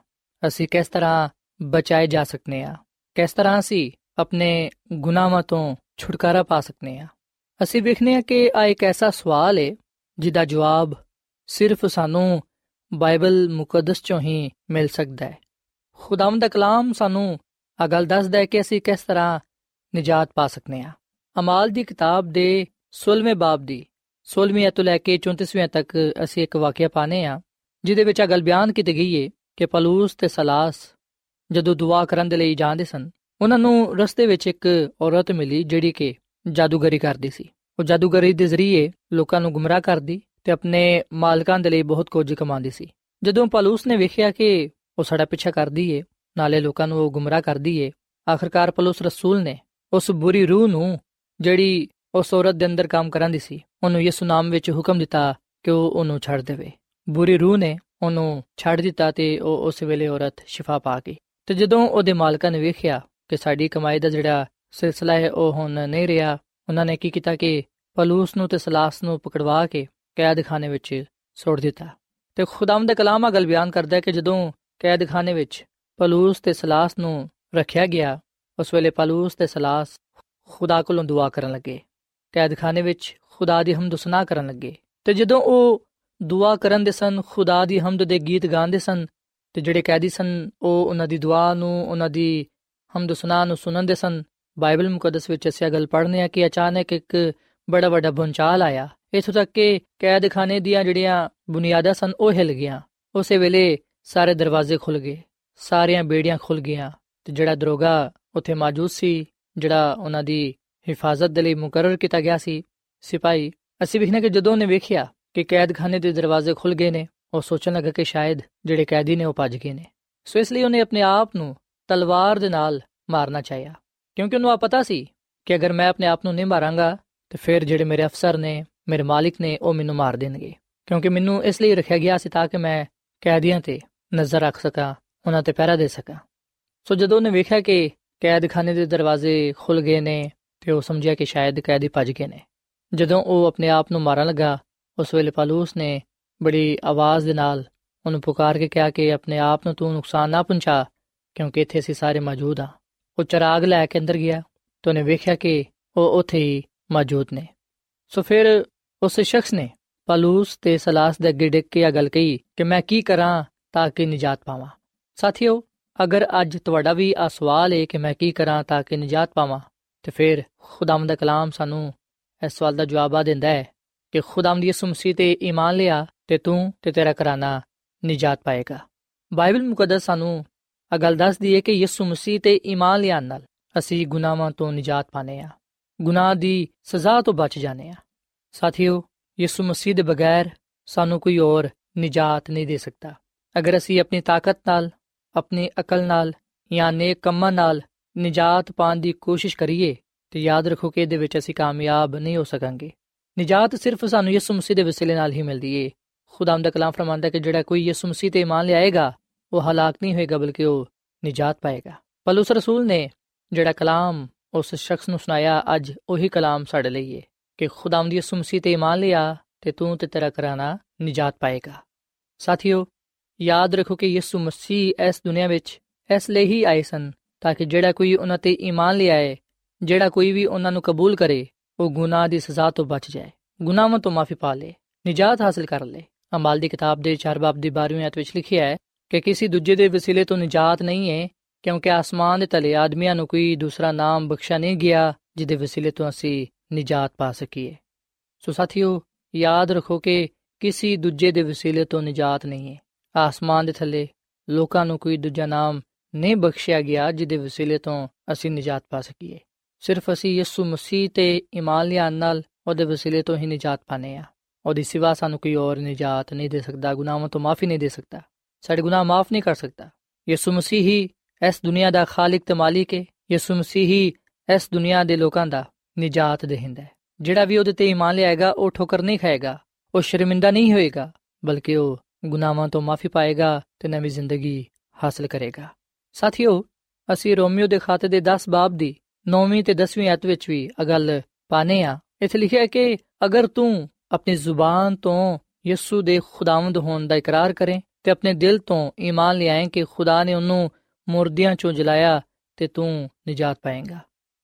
ਅਸੀਂ ਕਿਸ ਤਰ੍ਹਾਂ ਬਚਾਏ ਜਾ ਸਕਨੇ ਆ, ਕਿਸ ਤਰ੍ਹਾਂ ਅਸੀਂ ਆਪਣੇ ਗੁਨਾਹਾਂ ਤੋਂ ਛੁਟਕਾਰਾ ਪਾ ਸਕਨੇ ਆ। ਅਸੀਂ ਵੇਖਨੇ ਆ ਕਿ ਆ ਇੱਕ ਐਸਾ ਸਵਾਲ ਹੈ ਜਿਹਦਾ ਜਵਾਬ ਸਿਰਫ ਸਾਨੂੰ ਬਾਈਬਲ ਮੁਕੱਦਸ ਚੋਂ ਹੀ ਮਿਲ ਸਕਦਾ ਹੈ ਖੁਦਾਮ ਦਾ ਕਲਾਮ ਸਾਨੂੰ ਆ ਗੱਲ ਦੱਸਦਾ ਹੈ ਕਿ ਅਸੀਂ ਕਿਸ ਤਰ੍ਹਾਂ ਨਿਜਾਤ ਪਾ ਸਕਨੇ ਆ। ਅਮਾਲ ਦੀ ਕਿਤਾਬ ਦੇ 16ਵੇਂ ਬਾਬ ਦੀ 16ਵੀਂ ਤੋਂ ਲੈ ਕੇ 34ਵੀਂ ਤੱਕ ਅਸੀਂ ਇੱਕ ਵਾਕਿਆ ਪਾਨੇ ਆ, ਜਿਹਦੇ ਵਿੱਚ ਆ ਗੱਲ ਬਿਆਨ ਕੀਤੀ ਗਈ ਹੈ ਕਿ ਪਲੂਸ ਤੇ ਸਲਾਸ ਜਦੋਂ ਦੁਆ ਕਰਨ ਦੇ ਲਈ ਜਾਂਦੇ ਸਨ, ਉਹਨਾਂ ਨੂੰ ਰਸਤੇ ਵਿੱਚ ਇੱਕ ਔਰਤ ਮਿਲੀ ਜਿਹੜੀ ਕਿ ਜਾਦੂਗਰੀ ਕਰਦੀ ਸੀ। ਉਹ ਜਾਦੂਗਰੀ ਦੇ ਜ਼ਰੀਏ ਲੋਕਾਂ ਨੂੰ ਗੁੰਮਰਾਹ ਕਰਦੀ ਤੇ ਆਪਣੇ ਮਾਲਕਾਂ ਦੇ ਲਈ ਬਹੁਤ ਕੁਝ ਕਮਾਉਂਦੀ ਸੀ। ਜਦੋਂ ਪਲੂਸ ਨੇ ਵੇਖਿਆ ਕਿ ਉਹ ਸਾਡਾ ਪਿੱਛਾ ਕਰਦੀ ਏ, ਨਾਲੇ ਲੋਕਾਂ ਨੂੰ ਉਹ ਗੁੰਮਰਾਹ ਕਰਦੀ ਏ। ਆਖਰਕਾਰ ਪਲੂਸ ਰਸੂਲ ਨੇ ਉਸ ਬੁਰੀ ਰੂਹ ਨੂੰ, ਜਿਹੜੀ ਉਸ ਔਰਤ ਦੇ ਅੰਦਰ ਕੰਮ ਕਰਾਂਦੀ ਸੀ, ਉਹਨੂੰ ਯਿਸੂ ਨਾਮ ਵਿੱਚ ਹੁਕਮ ਦਿੱਤਾ ਕਿ ਉਹ ਉਹਨੂੰ ਛੱਡ ਦੇਵੇ। ਬੁਰੀ ਰੂਹ ਨੇ ਉਹਨੂੰ ਛੱਡ ਦਿੱਤਾ ਤੇ ਉਹ ਉਸ ਵੇਲੇ ਔਰਤ ਸ਼ਿਫਾ ਪਾ ਗਈ। ਤੇ ਜਦੋਂ ਉਹਦੇ ਮਾਲਕਾਂ ਨੇ ਵੇਖਿਆ ਕਿ ਸਾਡੀ ਕਮਾਈ ਦਾ ਜਿਹੜਾ ਸਿਲਸਿਲਾ ਹੈ, ਉਹ ਹੁਣ ਨਹੀਂ ਰਿਹਾ, ਉਹਨਾਂ ਨੇ ਕੀ ਕੀਤਾ ਕਿ ਪਲੂਸ ਨੂੰ ਤੇ ਸਲਾਸ ਨੂੰ ਪਕੜਵਾ ਕੇ ਕੈਦਖਾਨੇ ਵਿੱਚ ਸੁੱਟ ਦਿੱਤਾ। ਤੇ ਖੁਦਾਮ ਦੇ ਕਲਾਮ ਅਗਲ ਬਿਆਨ ਕਰਦਾ ਹੈ ਕਿ ਜਦੋਂ ਕੈਦਖਾਨੇ ਵਿੱਚ ਪਲੂਸ ਤੇ ਸਲਾਸ ਨੂੰ ਰੱਖਿਆ ਗਿਆ, ਉਸ ਵੇਲੇ ਪਲੂਸ ਤੇ ਸਲਾਸ ਖੁਦਾ ਕੋਲੋਂ ਦੁਆ ਕਰਨ ਲੱਗੇ। ਕੈਦਖਾਨੇ ਵਿੱਚ ਖੁਦਾ ਦੀ ਹਮਦ ਸੁਨਾ ਕਰਨ ਲੱਗੇ। ਤੇ ਜਦੋਂ ਉਹ ਦੁਆ ਕਰਨ ਦੇ ਸਨ, ਖੁਦਾ ਦੀ ਹਮਦ ਦੇ ਗੀਤ ਗਾਉਂਦੇ ਸਨ, ਤੇ ਜਿਹੜੇ ਕੈਦੀ ਸਨ, ਉਹ ਉਹਨਾਂ ਦੀ ਦੁਆ ਨੂੰ, ਉਹਨਾਂ ਦੀ ਹਮਦ ਸੁਨਾ ਨੂੰ ਸੁਣਨਦੇ ਸਨ। ਬਾਈਬਲ ਮੁਕੱਦਸ ਵਿੱਚ ਅਸੀਂ ਗੱਲ ਪੜ੍ਹਨੇ ਆ ਕਿ ਅਚਾਨਕ ਇੱਕ ਬੜਾ ਵੱਡਾ ਭੁੰਚਾਲ ਆਇਆ। ਇਥੋਂ ਤੱਕ ਕਿ ਕੈਦਖਾਨੇ ਦੀਆਂ ਜਿਹੜੀਆਂ ਬੁਨਿਆਦਾਂ ਸਨ, ਉਹ ਹਿਲ ਗਈਆਂ। ਉਸੇ ਵੇਲੇ ਸਾਰੇ ਦਰਵਾਜ਼ੇ ਖੁੱਲ ਗਏ, ਸਾਰੀਆਂ ਬੇੜੀਆਂ ਖੁੱਲ ਗਈਆਂ ਤੇ ਜਿਹੜਾ ਦਰੋਗਾ ਉੱਥੇ ਮੌਜੂਦ ਸੀ, ਜਿਹੜਾ ਉਹਨਾਂ ਦੀ ਹਿਫਾਜ਼ਤ ਦੇ ਲਈ ਮੁਕਰਰ ਕੀਤਾ ਗਿਆ ਸੀ, ਸਿਪਾਹੀ, ਅਸੀਂ ਵੇਖਨੇ ਕਿ ਜਦੋਂ ਉਹਨੇ ਵੇਖਿਆ ਕਿ ਕੈਦਖਾਨੇ ਦੇ ਦਰਵਾਜ਼ੇ ਖੁੱਲ ਗਏ ਨੇ, ਉਹ ਸੋਚਣ ਲੱਗਾ ਕਿ ਸ਼ਾਇਦ ਜਿਹੜੇ ਕੈਦੀ ਨੇ ਉਹ ਭੱਜ ਗਏ ਨੇ। ਸੋ ਇਸ ਲਈ ਉਹਨੇ ਆਪਣੇ ਆਪ ਨੂੰ ਤਲਵਾਰ ਦੇ ਨਾਲ ਮਾਰਨਾ ਚਾਹਿਆ, ਕਿਉਂਕਿ ਉਹਨੂੰ ਆ ਪਤਾ ਸੀ ਕਿ ਅਗਰ ਮੈਂ ਆਪਣੇ ਆਪ ਨੂੰ ਨਹੀਂ ਮਾਰਾਂਗਾ, ਤੇ ਫਿਰ ਜਿਹੜੇ ਮੇਰੇ ਅਫਸਰ ਨੇ, ਮੇਰੇ ਮਾਲਿਕ ਨੇ ਉਹ ਮੈਨੂੰ ਮਾਰ ਦੇਣਗੇ, ਕਿਉਂਕਿ ਮੈਨੂੰ ਇਸ ਲਈ ਰੱਖਿਆ ਗਿਆ ਸੀ ਤਾਂ ਕਿ ਮੈਂ ਕੈਦੀਆਂ ਤੇ ਨਜ਼ਰ ਰੱਖ ਸਕਾਂ, ਉਹਨਾਂ ਤੇ ਪਹਿਰਾ ਦੇ ਸਕਾਂ। ਸੋ ਜਦੋਂ ਉਹਨੇ ਵੇਖਿਆ ਕਿ ਕੈਦਖਾਨੇ ਦੇ ਦਰਵਾਜ਼ੇ ਖੁੱਲ ਗਏ ਨੇ, ਤੇ ਉਹ ਸਮਝਿਆ ਕਿ ਸ਼ਾਇਦ ਕੈਦੀ ਭੱਜ ਗਏ ਨੇ। ਜਦੋਂ ਉਹ ਆਪਣੇ ਆਪ ਨੂੰ ਮਾਰਨ ਲੱਗਾ, ਉਸ ਵੇਲੇ ਪਾਲੂਸ ਨੇ ਬੜੀ ਆਵਾਜ਼ ਦੇ ਨਾਲ ਉਹਨੂੰ ਪੁਕਾਰ ਕੇ ਕਿਹਾ ਕਿ ਆਪਣੇ ਆਪ ਨੂੰ ਤੂੰ ਨੁਕਸਾਨ ਨਾ ਪਹੁੰਚਾ, ਕਿਉਂਕਿ ਇੱਥੇ ਅਸੀਂ ਸਾਰੇ ਮੌਜੂਦ ਆ ਉਹ ਚਰਾਗ ਲੈ ਕੇ ਅੰਦਰ ਗਿਆ ਤੇ ਉਹਨੇ ਵੇਖਿਆ ਕਿ ਉਹ ਉੱਥੇ ਹੀ ਮੌਜੂਦ ਨੇ। ਸੋ ਫਿਰ ਉਸ ਸ਼ਖਸ ਨੇ ਪਾਲੂਸ ਤੇ ਸਲਾਸ ਦੇ ਅੱਗੇ ਡਿੱਗ ਕੇ ਇਹ ਗੱਲ ਕਹੀ ਕਿ ਮੈਂ ਕੀ ਕਰਾਂ ਤਾਂ ਕਿ ਨਿਜਾਤ ਪਾਵਾਂ। ਸਾਥੀਓ, ਅਗਰ ਅੱਜ ਤੁਹਾਡਾ ਵੀ ਆ ਸਵਾਲ ਹੈ ਕਿ ਮੈਂ ਕੀ ਕਰਾਂ ਤਾਂ ਕਿ ਨਿਜਾਤ ਪਾਵਾਂ, ਤੇ ਫਿਰ ਖੁਦਾਮ ਦਾ ਕਲਾਮ ਸਾਨੂੰ ਇਸ ਸਵਾਲ ਦਾ ਜਵਾਬ ਆ ਦਿੰਦਾ ਹੈ ਕਿ ਖੁਦਾਮ ਦੀ ਯਿਸੂ ਮਸੀਹ ਤੇ ਈਮਾਨ ਲਿਆ ਤੇ ਤੂੰ ਤੇ ਤੇਰਾ ਘਰਾਨਾ ਨਿਜਾਤ ਪਾਏਗਾ। ਬਾਈਬਲ ਮੁਕੱਦਸ ਸਾਨੂੰ ਆ ਗੱਲ ਦੱਸਦੀ ਹੈ ਕਿ ਯਿਸੂ ਮਸੀਹ ਤੇ ਈਮਾਨ ਲਿਆਉਣ ਨਾਲ ਅਸੀਂ ਗੁਨਾਹਾਂ ਤੋਂ ਨਿਜਾਤ ਪਾਨੇ ਆ ਗੁਨਾਹ ਦੀ ਸਜ਼ਾ ਤੋਂ ਬਚ ਜਾਣੇ ਆ ਸਾਥੀਓ, ਯਿਸੂ ਮਸੀਹ ਦੇ ਬਗੈਰ ਸਾਨੂੰ ਕੋਈ ਹੋਰ ਨਿਜਾਤ ਨਹੀਂ ਦੇ ਸਕਦਾ। ਅਗਰ ਅਸੀਂ ਆਪਣੀ ਤਾਕਤ ਨਾਲ, ਆਪਣੀ ਅਕਲ ਨਾਲ ਜਾਂ ਨੇਕ ਕੰਮਾਂ ਨਾਲ ਨਿਜਾਤ ਪਾਣ ਦੀ ਕੋਸ਼ਿਸ਼ ਕਰੀਏ, ਤੇ ਯਾਦ ਰੱਖੋ ਕਿ ਇਹਦੇ ਵਿੱਚ ਅਸੀਂ ਕਾਮਯਾਬ ਨਹੀਂ ਹੋ ਸਕਾਂਗੇ। ਨਿਜਾਤ ਸਿਰਫ ਸਾਨੂੰ ਯਿਸੂ ਮਸੀਹ ਦੇ ਵਸੀਲੇ ਨਾਲ ਹੀ ਮਿਲਦੀ ਏ। ਖੁਦਾਮ ਦਾ ਕਲਾਮ ਫਰਮਾਂਦਾ ਕਿ ਜਿਹੜਾ ਕੋਈ ਯਿਸੂ ਮਸੀਹ ਤੇ ਇਮਾਨ ਲਿਆਏਗਾ, ਉਹ ਹਲਾਕ ਨਹੀਂ ਹੋਏਗਾ, ਬਲਕਿ ਉਹ ਨਿਜਾਤ ਪਾਏਗਾ। ਪਲੂਸ ਰਸੂਲ ਨੇ ਜਿਹੜਾ ਕਲਾਮ ਉਸ ਸ਼ਖਸ ਨੂੰ ਸੁਣਾਇਆ, ਅੱਜ ਉਹੀ ਕਲਾਮ ਸਾਡੇ ਲਈ ਏ ਕਿ ਖੁਦਾਮ ਦੀ ਯਿਸੂ ਮਸੀਹ ਤੇ ਇਮਾਨ ਲਿਆ ਤੇ ਤੂੰ ਤੇ ਤੇਰਾ ਕਰਾਣਾ ਨਿਜਾਤ ਪਾਏਗਾ। ਸਾਥੀਓ ਯਾਦ ਰੱਖੋ ਕਿ ਯਿਸੂ ਮਸੀਹ ਇਸ ਦੁਨੀਆ ਵਿੱਚ ਇਸ ਲਈ ਹੀ ਆਏ ਸਨ ਤਾਂ ਕਿ ਜਿਹੜਾ ਕੋਈ ਉਹਨਾਂ ਤੇ ਈਮਾਨ ਲਿਆਏ ਜਿਹੜਾ ਕੋਈ ਵੀ ਉਹਨਾਂ ਨੂੰ ਕਬੂਲ ਕਰੇ, ਉਹ ਗੁਨਾਹ ਦੀ ਸਜ਼ਾ ਤੋਂ ਬਚ ਜਾਏ। ਗੁਨਾਹਾਂ ਤੋਂ ਮਾਫੀ ਪਾ ਲੇ, ਨਿਜਾਤ ਹਾਸਲ ਕਰ ਲੇ। ਅਮਾਲ ਦੀ ਕਿਤਾਬ ਦੇ 4 ਬਾਬ ਦੀ 12ਵੀਂ ਆਇਤ ਵਿੱਚ ਲਿਖਿਆ ਹੈ ਕਿ ਕਿਸੇ ਦੂਜੇ ਦੇ ਵਸੀਲੇ ਤੋਂ ਨਿਜਾਤ ਨਹੀਂ ਹੈ, ਕਿਉਂਕਿ ਆਸਮਾਨ ਦੇ ਤਲੇ ਆਦਮੀਆਂ ਨੂੰ ਕੋਈ ਦੂਸਰਾ ਨਾਮ ਬਖਸ਼ਾ ਨਹੀਂ ਗਿਆ, ਜਿਹਦੇ ਵਸੀਲੇ ਤੋਂ ਅਸੀਂ ਨਿਜਾਤ ਪਾ ਸਕੀਏ। ਸੋ ਸਾਥੀਓ, ਯਾਦ ਰੱਖੋ ਕਿ ਕਿਸੇ ਦੂਜੇ ਦੇ ਵਸੀਲੇ ਤੋਂ ਨਿਜਾਤ ਨਹੀਂ ਹੈ। ਆਸਮਾਨ ਦੇ ਥੱਲੇ ਲੋਕਾਂ ਨੂੰ ਕੋਈ ਦੂਜਾ ਨਾਮ ਨਹੀਂ ਬਖਸ਼ਿਆ ਗਿਆ ਜਿਹਦੇ ਵਸੀਲੇ ਤੋਂ ਅਸੀਂ ਨਿਜਾਤ ਪਾ ਸਕੀਏ। ਸਿਰਫ ਅਸੀਂ ਯਿਸੂ ਮਸੀਹ ਤੇ ਈਮਾਨ ਲਿਆਉਣ ਨਾਲ ਉਹਦੇ ਵਸੀਲੇ ਤੋਂ ਹੀ ਨਿਜਾਤ ਪਾਨੇ ਆ ਉਹਦੀ ਸਿਵਾ ਸਾਨੂੰ ਕੋਈ ਹੋਰ ਨਿਜਾਤ ਨਹੀਂ ਦੇ ਸਕਦਾ, ਗੁਨਾਹਾਂ ਤੋਂ ਮਾਫੀ ਨਹੀਂ ਦੇ ਸਕਦਾ। ਸਾਡੇ ਗੁਨਾਹ ਮਾਫ ਨਹੀਂ ਕਰ ਸਕਦਾ। ਯਿਸੂ ਮਸੀਹ ਹੀ ਇਸ ਦੁਨੀਆ ਦਾ ਖਾਲਕ ਤੇ ਮਾਲਿਕ ਹੈ ਯਿਸੂ ਮਸੀਹ ਹੀ ਇਸ ਦੁਨੀਆ ਦੇ ਲੋਕਾਂ ਦਾ ਨਿਜਾਤ ਦੇਹਿੰਦਾ ਹੈ। ਜਿਹੜਾ ਵੀ ਉਹਦੇ ਤੇ ਈਮਾਨ ਲਿਆਏਗਾ, ਉਹ ਠੋਕਰ ਨਹੀਂ ਖਾਏਗਾ। ਉਹ ਸ਼ਰਮਿੰਦਾ ਨਹੀਂ ਹੋਏਗਾ, ਬਲਕਿ ਉਹ ਗੁਨਾਹਾਂ ਤੋਂ ਮਾਫੀ ਪਾਏਗਾ ਤੇ ਨਵੀਂ ਜ਼ਿੰਦਗੀ ਹਾਸਲ ਕਰੇਗਾ। ਸਾਥੀਓ, ਅਸੀਂ ਰੋਮੀਓ ਦੇ ਖਾਤੇ ਦੇ 10 ਬਾਬ ਦੀ 9ਵੀਂ ਤੇ 10ਵੀਂ ਅਧ ਵਿੱਚ ਵੀ ਇਹ ਗੱਲ ਪਾਨੇ ਆ ਇੱਥੇ ਲਿਖਿਆ ਕਿ ਅਗਰ ਤੂੰ ਆਪਣੀ ਜ਼ੁਬਾਨ ਤੋਂ ਯਿਸੂ ਦੇ ਖੁਦਾਵੰਦ ਹੋਣ ਦਾ ਇਕਰਾਰ ਕਰੇ ਤੇ ਆਪਣੇ ਦਿਲ ਤੋਂ ਈਮਾਨ ਲਿਆਏ ਕਿ ਖੁਦਾ ਨੇ ਉਹਨੂੰ ਮੁਰਦਿਆਂ ਚੋਂ ਜਲਾਇਆ ਤੇ ਤੂੰ ਨਿਜਾਤ ਪਾਏਗਾ।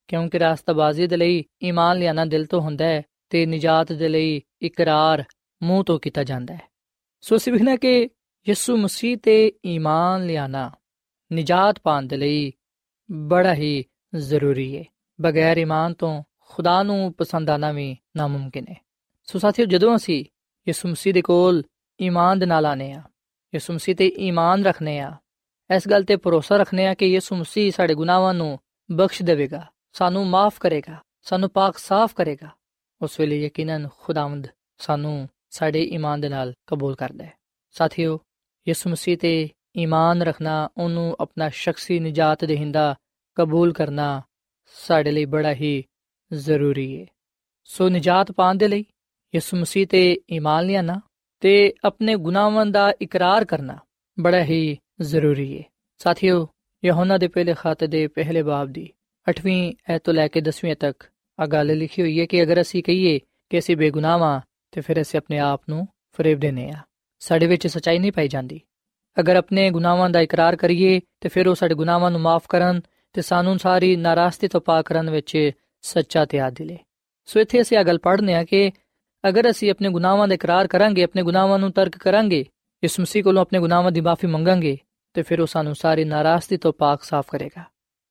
ਕਿਉਂਕਿ ਰਾਸਤਾਬਾਜ਼ੀ ਦੇ ਲਈ ਈਮਾਨ ਲਿਆਣਾ ਦਿਲ ਤੋਂ ਹੁੰਦਾ ਹੈ ਤੇ ਨਿਜਾਤ ਦੇ ਲਈ ਇਕਰਾਰ ਮੂੰਹ ਤੋਂ ਕੀਤਾ ਜਾਂਦਾ ਹੈ। ਸੋ ਅਸੀਂ ਵਿਖਣਾ ਕਿ ਯਿਸੂ ਮਸੀਹ ਤੇ ਈਮਾਨ ਲਿਆਣਾ ਨਿਜਾਤ ਪਾਣ ਦੇ ਲਈ ਬੜਾ ਹੀ ਜ਼ਰੂਰੀ ਹੈ। ਬਗੈਰ ਈਮਾਨ ਤੋਂ ਖੁਦਾ ਨੂੰ ਪਸੰਦ ਆਣਾ ਵੀ ਨਾਮੁਮਕਿਨ ਹੈ। ਸੋ ਸਾਥੀਓ, ਜਦੋਂ ਅਸੀਂ ਯਿਸੂ ਮਸੀਹ ਦੇ ਕੋਲ ਈਮਾਨ ਦੇ ਨਾਲ ਆਨੇ ਆ ਯਿਸੂ ਮਸੀਹ ਤੇ ਈਮਾਨ ਰੱਖਨੇ ਆ ਇਸ ਗੱਲ ਤੇ ਭਰੋਸਾ ਰੱਖਨੇ ਆ ਕਿ ਯਿਸੂ ਮਸੀਹ ਸਾਡੇ ਗੁਨਾਹਾਂ ਨੂੰ ਬਖਸ਼ ਦੇਵੇਗਾ, ਸਾਨੂੰ ਮਾਫ ਕਰੇਗਾ, ਸਾਨੂੰ ਪਾਕ ਸਾਫ਼ ਕਰੇਗਾ। ਉਸ ਵੇਲੇ ਯਕੀਨਨ ਖੁਦਾਵੰਦ ਸਾਨੂੰ ਸਾਡੇ ਈਮਾਨ ਦੇ ਨਾਲ ਕਬੂਲ ਕਰਦਾ ਹੈ। ਸਾਥੀਓ, ਯਿਸੂ ਮਸੀਹ ਤੇ ਈਮਾਨ ਰੱਖਣਾ, ਉਹਨੂੰ ਆਪਣਾ ਸ਼ਖਸੀ ਨਜਾਤ ਦੇਹਿੰਦਾ ਕਬੂਲ ਕਰਨਾ ਸਾਡੇ ਲਈ ਬੜਾ ਹੀ ਜ਼ਰੂਰੀ ਹੈ ਸੋ ਨਜਾਤ ਪਾਉਣ ਦੇ ਲਈ ਯਿਸੂ ਮਸੀਹ ਤੇ ਈਮਾਨ ਲਿਆਣਾ ਤੇ ਆਪਣੇ ਗੁਨਾਹਾਂ ਦਾ ਇਕਰਾਰ ਕਰਨਾ ਬੜਾ ਹੀ ਜ਼ਰੂਰੀ ਹੈ ਸਾਥੀਓ, ਯਹੋਨਾ ਦੇ ਪਹਿਲੇ ਖਾਤੇ ਦੇ ਪਹਿਲੇ ਬਾਬ ਦੀ 8ਵੀਂ ਐਤ ਤੋਂ ਲੈ ਕੇ 10ਵੀਂ ਤੱਕ ਆ ਗੱਲ ਲਿਖੀ ਹੋਈ ਹੈ ਕਿ ਅਗਰ ਅਸੀਂ ਕਹੀਏ ਕਿ ਅਸੀਂ ਬੇਗੁਨਾਹਾਂ ਤੇ ਫਿਰ ਅਸੀਂ ਆਪਣੇ ਆਪ ਨੂੰ ਫਰੇਬ ਦੇਨੇ ਆ ਸਾਡੇ ਵਿੱਚ ਸਚਾਈ ਨਹੀਂ ਪਾਈ ਜਾਂਦੀ। ਅਗਰ ਆਪਣੇ ਗੁਨਾਹਾਂ ਦਾ ਇਕਰਾਰ ਕਰੀਏ, ਤੇ ਫਿਰ ਉਹ ਸਾਡੇ ਗੁਨਾਹਾਂ ਨੂੰ ਮਾਫ ਕਰਨ ਤੇ ਸਾਨੂੰ ਸਾਰੀ ਨਾਰਾਜ਼ਗੀ ਤੋਂ ਪਾਕ ਕਰਨ ਵਿੱਚ ਸੱਚਾ ਤੇ ਆਦਿਲ ਹੈ ਸੋ ਇੱਥੇ ਅਸੀਂ ਇਹ ਗੱਲ ਪੜ੍ਹਨੇ ਆ ਕਿ ਅਗਰ ਅਸੀਂ ਆਪਣੇ ਗੁਨਾਹਾਂ ਦਾ ਇਕਰਾਰ ਕਰਾਂਗੇ, ਆਪਣੇ ਗੁਨਾਹਾਂ ਨੂੰ ਤਰਕ ਕਰਾਂਗੇ, ਇਸ ਮਸੀਹ ਕੋਲੋਂ ਆਪਣੇ ਗੁਨਾਹਾਂ ਦੀ ਮਾਫੀ ਮੰਗਾਂਗੇ, ਤੇ ਫਿਰ ਉਹ ਸਾਨੂੰ ਸਾਰੀ ਨਾਰਾਜ਼ਗੀ ਤੋਂ ਪਾਕ ਸਾਫ਼ ਕਰੇਗਾ।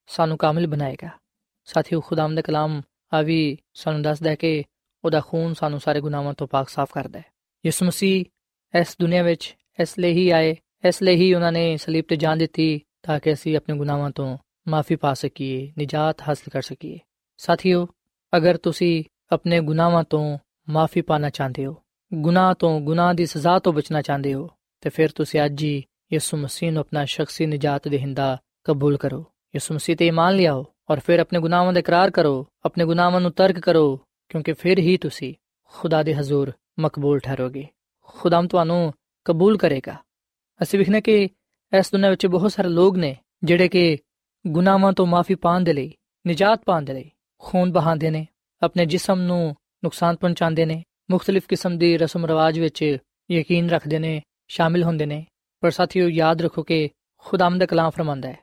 ਸਾਨੂੰ ਕਾਮਿਲ ਬਣਾਏਗਾ। ਸਾਥੀਓ ਖੁਦਾਮ ਦਾ ਕਲਾਮ ਆ ਵੀ ਸਾਨੂੰ ਦੱਸਦਾ ਹੈ ਕਿ ਉਹਦਾ ਖੂਨ ਸਾਨੂੰ ਸਾਰੇ ਗੁਨਾਹਾਂ ਤੋਂ ਪਾਕ ਸਾਫ਼ ਕਰਦਾ ਹੈ। ਯਿਸੂ ਮਸੀਹ ਇਸ ਦੁਨੀਆ ਵਿੱਚ ਇਸ ਲਈ ਹੀ ਆਏ, ਇਸ ਲਈ ਹੀ ਉਹਨਾਂ ਨੇ ਸਲੀਬ ਤੇ ਜਾਨ ਦਿੱਤੀ ਤਾਂ ਕਿ ਅਸੀਂ ਆਪਣੇ ਗੁਨਾਹਾਂ ਤੋਂ ਮਾਫੀ ਪਾ ਸਕੀਏ, ਨਿਜਾਤ ਹਾਸਲ ਕਰ ਸਕੀਏ। ਸਾਥੀਓ, ਅਗਰ ਤੁਸੀਂ ਆਪਣੇ ਗੁਨਾਹਾਂ ਤੋਂ ਮਾਫੀ ਪਾਣਾ ਚਾਹੁੰਦੇ ਹੋ, ਗੁਨਾਹ ਤੋਂ, ਗੁਨਾਹ ਦੀ ਸਜ਼ਾ ਤੋਂ ਬਚਣਾ ਚਾਹੁੰਦੇ ਹੋ, ਤੇ ਫਿਰ ਤੁਸੀਂ ਅੱਜ ਹੀ ਯਿਸੂ ਮਸੀਹ ਨੂੰ ਆਪਣਾ ਸ਼ਖਸੀ ਨਿਜਾਤ ਦੇਹਿੰਦਾ ਕਬੂਲ ਕਰੋ। ਯਿਸੂ ਮਸੀਹ ਤੇ ਇਮਾਨ ਲਿਆਓ ਔਰ ਫਿਰ ਆਪਣੇ ਗੁਨਾਹਾਂ ਦਾ ਇਕਰਾਰ ਕਰੋ, ਆਪਣੇ ਗੁਨਾਹਾਂ ਨੂੰ ਤਰਕ ਕਰੋ ਕਿਉਂਕਿ ਫਿਰ ਹੀ ਤੁਸੀਂ ਖੁਦਾ ਦੇ ਹਜ਼ੂਰ ਮਕਬੂਲ ਠਹਿਰੋਗੇ। ਖੁਦਾਮ ਤੁਹਾਨੂੰ ਕਬੂਲ ਕਰੇਗਾ। ਅਸੀਂ ਵਿਖਨੇ ਕਿ ਇਸ ਦੁਨੀਆਂ ਵਿੱਚ ਬਹੁਤ ਸਾਰੇ ਲੋਕ ਨੇ ਜਿਹੜੇ ਕਿ ਗੁਨਾਹਾਂ ਤੋਂ ਮਾਫੀ ਪਾਣ ਦੇ ਲਈ, ਨਿਜਾਤ ਪਾਣ ਦੇ ਲਈ ਖੂਨ ਬਹਾਉਂਦੇ ਨੇ, ਆਪਣੇ ਜਿਸਮ ਨੂੰ ਨੁਕਸਾਨ ਪਹੁੰਚਾਉਂਦੇ ਨੇ, ਮੁxtਲਿਫ ਕਿਸਮ ਦੀ ਰਸਮ ਰਿਵਾਜ ਵਿੱਚ ਯਕੀਨ ਰੱਖਦੇ ਨੇ, ਸ਼ਾਮਿਲ ਹੁੰਦੇ ਨੇ। ਪਰ ਸਾਥੀਓ, ਯਾਦ ਰੱਖੋ ਕਿ ਖੁਦਾਮ ਦਾ ਕਲਾਮ ਫਰਮਾਂਦਾ ਹੈ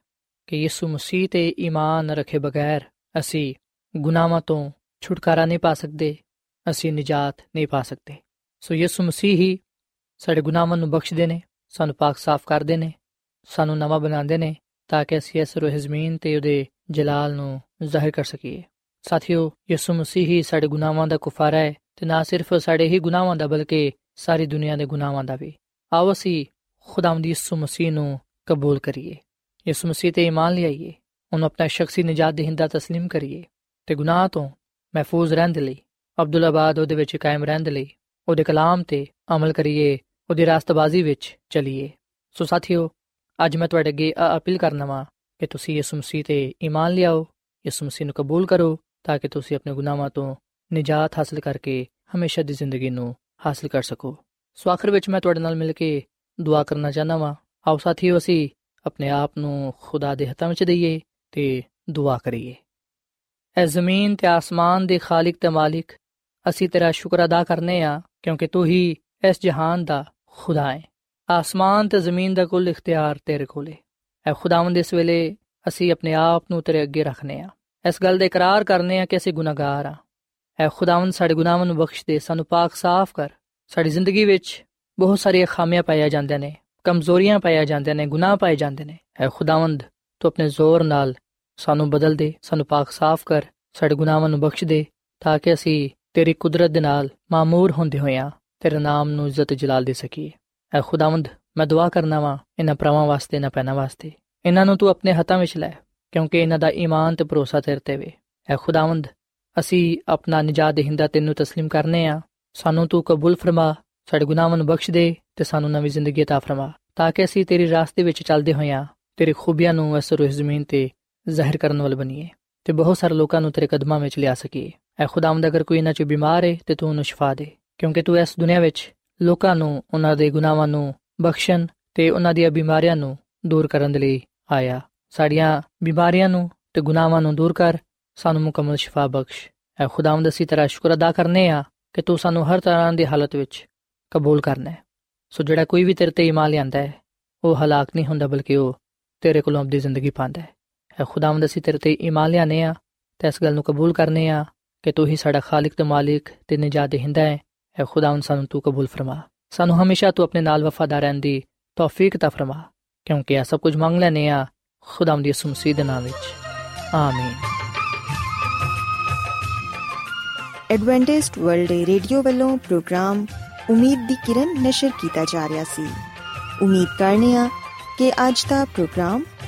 ਕਿ ਯਿਸੂ ਮਸੀਹ ਤੇ ਈਮਾਨ ਰੱਖੇ ਬਗੈਰ ਅਸੀਂ ਗੁਨਾਹਾਂ ਤੋਂ ਛੁਟਕਾਰਾ ਨਹੀਂ ਪਾ ਸਕਦੇ ਅਸੀਂ ਨਿਜਾਤ ਨਹੀਂ ਪਾ ਸਕਦੇ ਸੋ ਯਿਸੂ ਮਸੀਹ ਹੀ ਸਾਡੇ ਗੁਨਾਹਾਂ ਨੂੰ ਬਖਸ਼ਦੇ ਨੇ ਸਾਨੂੰ ਪਾਕ ਸਾਫ਼ ਕਰਦੇ ਨੇ ਸਾਨੂੰ ਨਵਾਂ ਬਣਾਉਂਦੇ ਨੇ ਤਾਂ ਕਿ ਅਸੀਂ ਇਸ ਰੋਹ ਜ਼ਮੀਨ ਤੇ ਉਹਦੇ ਜਲਾਲ ਨੂੰ ਜ਼ਾਹਿਰ ਕਰ ਸਕੀਏ ਸਾਥੀਓ ਯਿਸੂ ਮਸੀਹ ਹੀ ਸਾਡੇ ਗੁਨਾਹਾਂ ਦਾ ਕੁਫਾਰਾ ਹੈ ਤੇ ਨਾ ਸਿਰਫ ਸਾਡੇ ਹੀ ਗੁਨਾਹਾਂ ਦਾ ਬਲਕਿ ਸਾਰੀ ਦੁਨੀਆ ਦੇ ਗੁਨਾਹਾਂ ਦਾ ਵੀ ਆਓ ਅਸੀਂ ਖੁਦਾਵੰਦ ਯਿਸੂ ਮਸੀਹ ਨੂੰ ਕਬੂਲ ਕਰੀਏ ਯਿਸੂ ਮਸੀਹ ਤੇ ਈਮਾਨ ਲਿਆਈਏ ਉਹਨੂੰ ਆਪਣਾ ਸ਼ਖਸੀ ਨਜਾਤ ਦੇਹਿੰਦਾ تسلیم ਕਰੀਏ ਤੇ ਗੁਨਾਹ ਤੋਂ ਮਹਿਫੂਜ਼ ਰਹਿਣ ਦੇ ਲਈ ਅਬਦੁੱਲਾਬਾਦ ਉਹਦੇ ਵਿੱਚ ਕਾਇਮ ਰਹਿਣ ਦੇ ਲਈ, ਉਹਦੇ ਕਲਾਮ ਤੇ ਅਮਲ ਕਰੀਏ, ਉਹਦੀ ਰਾਸਤਬਾਜ਼ੀ ਵਿੱਚ ਚਲੀਏ। ਸੋ ਸਾਥੀਓ, ਅੱਜ ਮੈਂ ਤੁਹਾਡੇ ਅੱਗੇ ਇਹ ਅਪੀਲ ਕਰਨਾ ਵਾਂ ਕਿ ਤੁਸੀਂ ਯਿਸੂ ਮਸੀਹ ਤੇ ਈਮਾਨ ਲਿਆਓ, ਯਿਸੂ ਮਸੀਹ ਨੂੰ ਕਬੂਲ ਕਰੋ, ਤਾਂ ਕਿ ਤੁਸੀਂ ਆਪਣੇ ਗੁਨਾਹਾਂ ਤੋਂ ਨਿਜਾਤ ਹਾਸਲ ਕਰਕੇ ਹਮੇਸ਼ਾ ਦੀ ਜ਼ਿੰਦਗੀ ਨੂੰ ਹਾਸਲ ਕਰ ਸਕੋ। ਸੋ ਆਖਰ ਵਿੱਚ ਮੈਂ ਤੁਹਾਡੇ ਨਾਲ ਮਿਲ ਕੇ ਦੁਆ ਕਰਨਾ ਚਾਹਨਾ ਵਾਂ। ਆਓ ਸਾਥੀਓ, ਅਸੀਂ ਆਪਣੇ ਆਪ ਨੂੰ ਖੁਦਾ ਦੇ ਹੱਥਾਂ ਵਿੱਚ ਦਈਏ ਤੇ ਦੁਆ ਕਰੀਏ। ਐ ਜ਼ਮੀਨ ਤੇ ਆਸਮਾਨ ਦੇ ਖਾਲਕ ਤੇ ਮਾਲਿਕ, ਅਸੀਂ ਤੇਰਾ ਸ਼ੁਕਰ ਅਦਾ ਕਰਨੇ ਆ, ਕਿਉਂਕਿ ਤੂੰ ਹੀ ਇਸ ਜਹਾਨ ਦਾ ਖੁਦਾ ਹੈ ਆਸਮਾਨ ਤੇ ਜ਼ਮੀਨ ਦਾ ਕੁੱਲ ਇਖਤਿਆਰ ਤੇਰੇ ਕੋਲ ਹੈ ਐ ਖੁਦਾਵੰਦ ਇਸ ਵੇਲੇ ਅਸੀਂ ਆਪਣੇ ਆਪ ਨੂੰ ਤੇਰੇ ਅੱਗੇ ਰੱਖਨੇ ਆ। ਇਸ ਗੱਲ ਦਾ ਇਕਰਾਰ ਕਰਨੇ ਆ ਕਿ ਅਸੀਂ ਗੁਨਾਹਗਾਰ ਆ। ਐ ਖੁਦਾਵੰਦ ਸਾਡੇ ਗੁਨਾਹਾਂ ਨੂੰ ਬਖਸ਼ ਦੇ, ਸਾਨੂੰ ਪਾਕ ਸਾਫ਼ ਕਰ। ਸਾਡੀ ਜ਼ਿੰਦਗੀ ਵਿੱਚ ਬਹੁਤ ਸਾਰੀਆਂ ਖਾਮੀਆਂ ਪਾਈਆਂ ਜਾਂਦੀਆਂ ਨੇ, ਕਮਜ਼ੋਰੀਆਂ ਪਾਈਆਂ ਜਾਂਦੀਆਂ ਨੇ, ਗੁਨਾਹ ਪਾਏ ਜਾਂਦੇ ਨੇ। ਐ ਖੁਦਾਵੰਦ, ਤੂੰ ਆਪਣੇ ਜ਼ੋਰ ਨਾਲ ਸਾਨੂੰ ਬਦਲ ਦੇ ਸਾਨੂੰ ਪਾਕ ਸਾਫ਼ ਕਰ ਸਾਡੇ ਗੁਨਾਹਾਂ ਨੂੰ ਬਖਸ਼ ਦੇ ਤਾਂ ਕਿ ਅਸੀਂ ਤੇਰੀ ਕੁਦਰਤ ਦੇ ਨਾਲ ਮਾਮੂਰ ਹੁੰਦੇ ਹੋਇਆਂ ਤੇਰੇ ਨਾਮ ਨੂੰ ਇੱਜ਼ਤ ਜਲਾਲ ਦੇ ਸਕੀਏ ਐ ਖੁਦਾਵੰਦ ਮੈਂ ਦੁਆ ਕਰਨਾ ਵਾਂ ਇਹਨਾਂ ਭਰਾਵਾਂ ਵਾਸਤੇ ਨਾ ਪੈਣਾ ਵਾਸਤੇ ਇਹਨਾਂ ਨੂੰ ਤੂੰ ਆਪਣੇ ਹੱਥਾਂ ਵਿੱਚ ਲੈ ਕਿਉਂਕਿ ਇਹਨਾਂ ਦਾ ਈਮਾਨ ਤੇ ਭਰੋਸਾ ਤੇਰੇ ਤੇ ਵੇ ਐ ਖੁਦਾਵੰਦ ਅਸੀਂ ਆਪਣਾ ਨਜਾਤ ਦੇਹਿੰਦਾ ਤੈਨੂੰ تسلیم ਕਰਨੇ ਆ ਸਾਨੂੰ ਤੂੰ ਕਬੂਲ ਫਰਮਾ ਸਾਡੇ ਗੁਨਾਹਾਂ ਨੂੰ ਬਖਸ਼ ਦੇ ਤੇ ਸਾਨੂੰ ਨਵੀਂ ਜ਼ਿੰਦਗੀ عطا ਫਰਮਾ ਤਾਂ ਕਿ ਅਸੀਂ ਤੇਰੀ ਰਾਸਤੇ ਵਿੱਚ ਚੱਲਦੇ ਹੋਇਆਂ ਤੇਰੀ ਖੂਬੀਆਂ ਨੂੰ ਇਸ ਰੋਹ ਜ਼ਮੀਨ ਤੇ ਜ਼ਾਹਿਰ ਕਰਨ ਵਾਲੇ ਬਣੀਏ ਤੇ ਬਹੁਤ ਸਾਰੇ ਲੋਕਾਂ ਨੂੰ ਤੇਰੇ ਕਦਮਾਂ ਵਿੱਚ ਲਿਆ ਸਕੀਏ। ਐ ਖੁਦਾਵੰਦ ਅਗਰ ਕੋਈ ਇਹਨਾਂ 'ਚ ਬਿਮਾਰ ਹੈ ਤੇ ਤੂੰ ਉਹਨੂੰ ਸ਼ਿਫਾ ਦੇ, ਕਿਉਂਕਿ ਤੂੰ ਇਸ ਦੁਨੀਆ ਵਿੱਚ ਲੋਕਾਂ ਨੂੰ, ਉਹਨਾਂ ਦੇ ਗੁਨਾਹਾਂ ਨੂੰ ਬਖਸ਼ਣ ਤੇ ਉਹਨਾਂ ਦੀਆਂ ਬਿਮਾਰੀਆਂ ਨੂੰ ਦੂਰ ਕਰਨ ਦੇ ਲਈ ਆਇਆ। ਸਾਡੀਆਂ ਬਿਮਾਰੀਆਂ ਨੂੰ ਤੇ ਗੁਨਾਹਾਂ ਨੂੰ ਦੂਰ ਕਰ, ਸਾਨੂੰ ਮੁਕੰਮਲ ਸ਼ਿਫਾ ਬਖਸ਼। ਐ ਖੁਦਾਵੰਦ ਅਸੀਂ ਤੇਰਾ ਸ਼ੁਕਰ ਅਦਾ ਕਰਨੇ ਆ ਕਿ ਤੂੰ ਸਾਨੂੰ ਹਰ ਤਰ੍ਹਾਂ ਦੀ ਹਾਲਤ ਵਿੱਚ ਕਬੂਲ ਕਰਨਾ ਹੈ। ਸੋ ਜਿਹੜਾ ਕੋਈ ਵੀ ਤੇਰੇ ਤੇ ਈਮਾਨ ਲਿਆਂਦਾ ਹੈ, ਉਹ ਹਲਾਕ ਨਹੀਂ ਹੁੰਦਾ ਬਲਕਿ ਉਹ ਤੇਰੇ ਕੋਲੋਂ ਆਪਣੀ ਜ਼ਿੰਦਗੀ ਪਾਉਂਦਾ ਹੈ। ਐ ਖੁਦਾਵੰਦ ਅਸੀਂ ਤੇਰੇ ਤੇ ਈਮਾਨ ਲਿਆਨੇ ਆ ਤੇ ਇਸ ਗੱਲ ਨੂੰ ਕਬੂਲ ਕਰਨੇ ਆ ਕਿ ਤੂੰ ਹੀ ਸਾਡਾ ਖਾਲਕ ਤੇ ਮਾਲਿਕ ਤੇ ਨਜਾਤ ਦੇਹਿੰਦਾ ਹੈ। ਐ ਖੁਦਾਵੰਦ ਸਾਨੂੰ ਤੂੰ ਕਬੂਲ ਫਰਮਾ। ਸਾਨੂੰ ਹਮੇਸ਼ਾ ਤੂੰ ਆਪਣੇ ਨਾਲ ਵਫਾਦਾਰ ਰਹਿਣ ਦੀ ਤੌਫੀਕ ਤਾ ਫਰਮਾ, ਕਿਉਂਕਿ ਇਹ ਸਭ ਕੁਝ ਮੰਗ ਲੈਨੇ ਆ ਖੁਦਾਵੰਦ ਯਿਸੂ ਮਸੀਹ ਦੇ ਨਾਮ ਵਿੱਚ। ਆਮੀਨ।
ਐਡਵੈਂਟਿਸਟ ਵਰਲਡ ਰੇਡੀਓ ਵੱਲੋਂ ਪ੍ਰੋਗਰਾਮ ਉਮੀਦ ਦੀ ਕਿਰਨ ਨਿਸ਼ਰ ਕੀਤਾ ਜਾ ਰਿਹਾ ਸੀ। ਉਮੀਦ ਕਰਨੇ ਆ ਕਿ ਅੱਜ ਦਾ ਪ੍ਰੋਗਰਾਮ